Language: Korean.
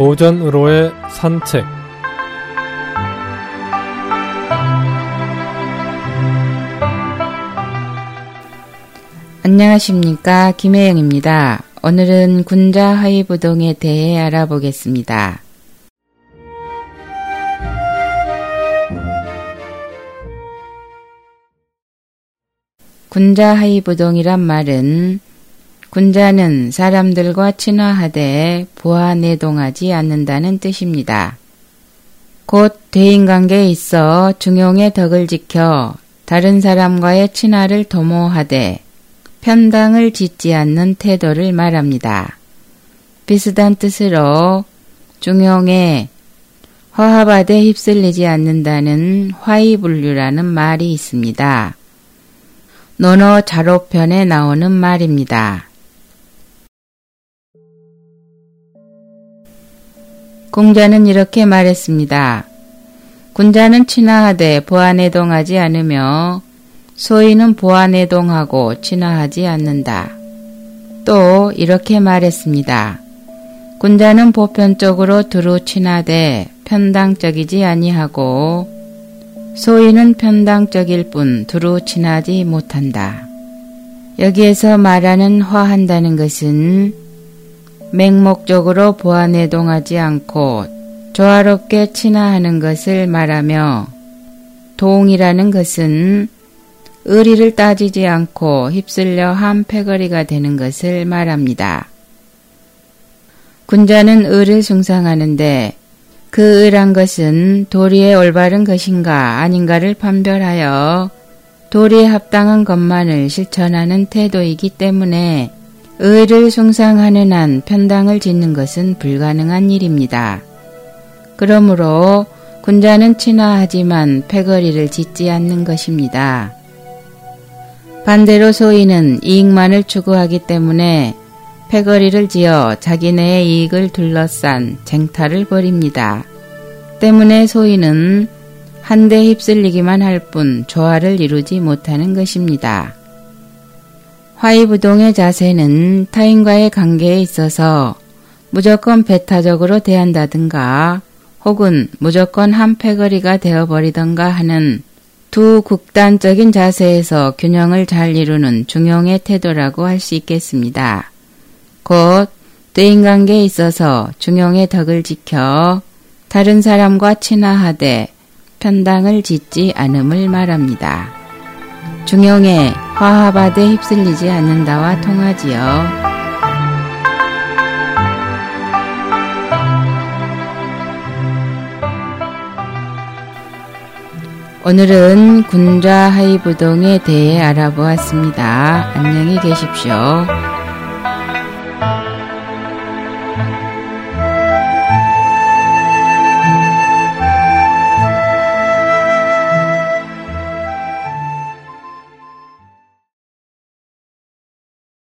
오전으로의 산책 안녕하십니까 김혜영입니다. 오늘은 군자 하이부동에 대해 알아보겠습니다. 군자 하이부동이란 말은 군자는 사람들과 친화하되 부하내동하지 않는다는 뜻입니다. 곧 대인관계에 있어 중용의 덕을 지켜 다른 사람과의 친화를 도모하되 편당을 짓지 않는 태도를 말합니다. 비슷한 뜻으로 중용에 화합하되 휩쓸리지 않는다는 화이분류라는 말이 있습니다. 논어 자로편에 나오는 말입니다. 공자는 이렇게 말했습니다. 군자는 친화하되 보안해동하지 않으며 소인은 보안해동하고 친화하지 않는다. 또 이렇게 말했습니다. 군자는 보편적으로 두루 친하되 편당적이지 아니하고 소인은 편당적일 뿐 두루 친하지 못한다. 여기에서 말하는 화한다는 것은 맹목적으로 보안해동하지 않고 조화롭게 친화하는 것을 말하며 동이라는 것은 의리를 따지지 않고 휩쓸려 한 패거리가 되는 것을 말합니다. 군자는 의를 숭상하는데 그 의란 것은 도리에 올바른 것인가 아닌가를 판별하여 도리에 합당한 것만을 실천하는 태도이기 때문에 의를 숭상하는 한 편당을 짓는 것은 불가능한 일입니다. 그러므로 군자는 친화하지만 패거리를 짓지 않는 것입니다. 반대로 소인은 이익만을 추구하기 때문에 패거리를 지어 자기네의 이익을 둘러싼 쟁탈을 벌입니다. 때문에 소인은 한데 휩쓸리기만 할 뿐 조화를 이루지 못하는 것입니다. 화이부동의 자세는 타인과의 관계에 있어서 무조건 배타적으로 대한다든가 혹은 무조건 한 패거리가 되어버리던가 하는 두 극단적인 자세에서 균형을 잘 이루는 중용의 태도라고 할 수 있겠습니다. 곧 대인관계에 있어서 중용의 덕을 지켜 다른 사람과 친화하되 편당을 짓지 않음을 말합니다. 중용에 화합하되 휩쓸리지 않는다와 통하지요. 오늘은 군자 하이부동에 대해 알아보았습니다. 안녕히 계십시오.